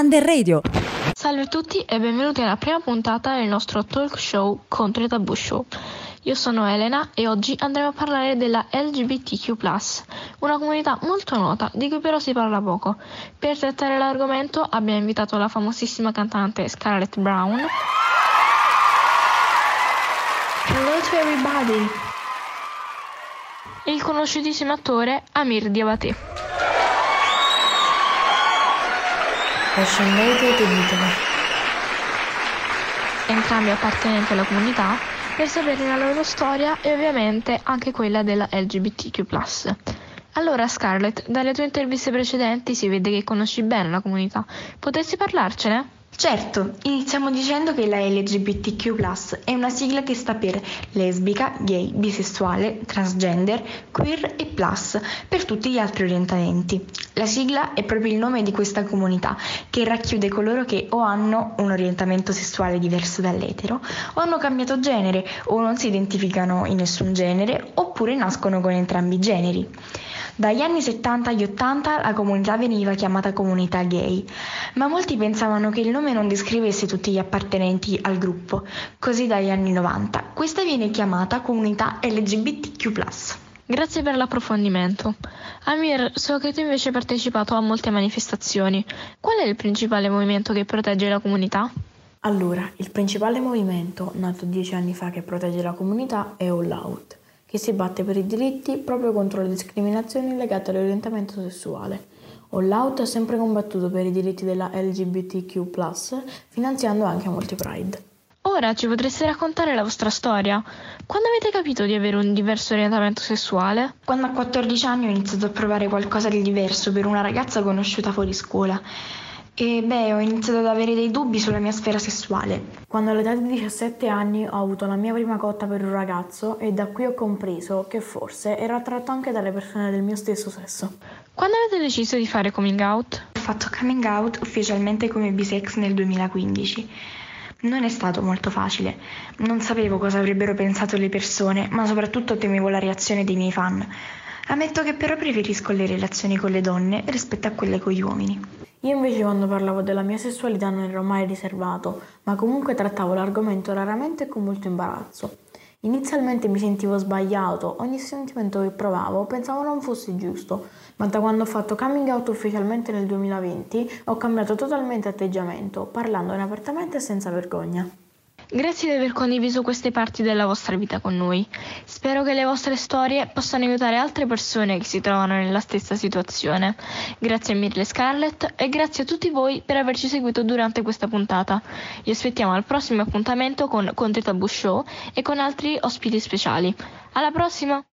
Under Radio. Salve a tutti e benvenuti alla prima puntata del nostro talk show Contro i Tabù Show. Io sono Elena e oggi andremo a parlare della LGBTQ+, una comunità molto nota di cui però si parla poco. Per trattare l'argomento abbiamo invitato la famosissima cantante Scarlett Brown. Hello to everybody! E il conosciutissimo attore Amir Diabaté. Fashion Lady Dimitri. Entrambi appartenenti alla comunità per sapere la loro storia e ovviamente anche quella della LGBTQ+. Allora Scarlett, dalle tue interviste precedenti si vede che conosci bene la comunità. Potresti parlarcene? Certo, iniziamo dicendo che la LGBTQ è una sigla che sta per lesbica, gay, bisessuale, transgender, queer e plus per tutti gli altri orientamenti. La sigla è proprio il nome di questa comunità che racchiude coloro che o hanno un orientamento sessuale diverso dall'etero o hanno cambiato genere o non si identificano in nessun genere oppure nascono con entrambi i generi. Dagli anni 70 agli 80 la comunità veniva chiamata comunità gay, ma molti pensavano che il nome non descrivesse tutti gli appartenenti al gruppo, così dagli anni 90 questa viene chiamata comunità LGBTQ. Grazie per l'approfondimento. Amir, so che tu invece hai partecipato a molte manifestazioni. Qual è il principale movimento che protegge la comunità? Allora, il principale movimento, nato dieci anni fa che protegge la comunità, è All Out che si batte per i diritti proprio contro le discriminazioni legate all'orientamento sessuale. All Out ha sempre combattuto per i diritti della LGBTQ, finanziando anche molti Pride. Ora ci potreste raccontare la vostra storia. Quando avete capito di avere un diverso orientamento sessuale? Quando a 14 anni ho iniziato a provare qualcosa di diverso per una ragazza conosciuta fuori scuola. E beh, ho iniziato ad avere dei dubbi sulla mia sfera sessuale. Quando all'età di 17 anni ho avuto la mia prima cotta per un ragazzo e da qui ho compreso che forse ero attratto anche dalle persone del mio stesso sesso. Quando avete deciso di fare coming out? Ho fatto coming out ufficialmente come bisex nel 2015. Non è stato molto facile. Non sapevo cosa avrebbero pensato le persone, ma soprattutto temevo la reazione dei miei fan. Ammetto che però preferisco le relazioni con le donne rispetto a quelle con gli uomini. Io invece quando parlavo della mia sessualità non ero mai riservato, ma comunque trattavo l'argomento raramente e con molto imbarazzo. Inizialmente mi sentivo sbagliato, ogni sentimento che provavo pensavo non fosse giusto, ma da quando ho fatto coming out ufficialmente nel 2020 ho cambiato totalmente atteggiamento, parlandone apertamente e senza vergogna. Grazie di aver condiviso queste parti della vostra vita con noi. Spero che le vostre storie possano aiutare altre persone che si trovano nella stessa situazione. Grazie a Mirle Scarlett e grazie a tutti voi per averci seguito durante questa puntata. Vi aspettiamo al prossimo appuntamento con Conte Tabù Show e con altri ospiti speciali. Alla prossima!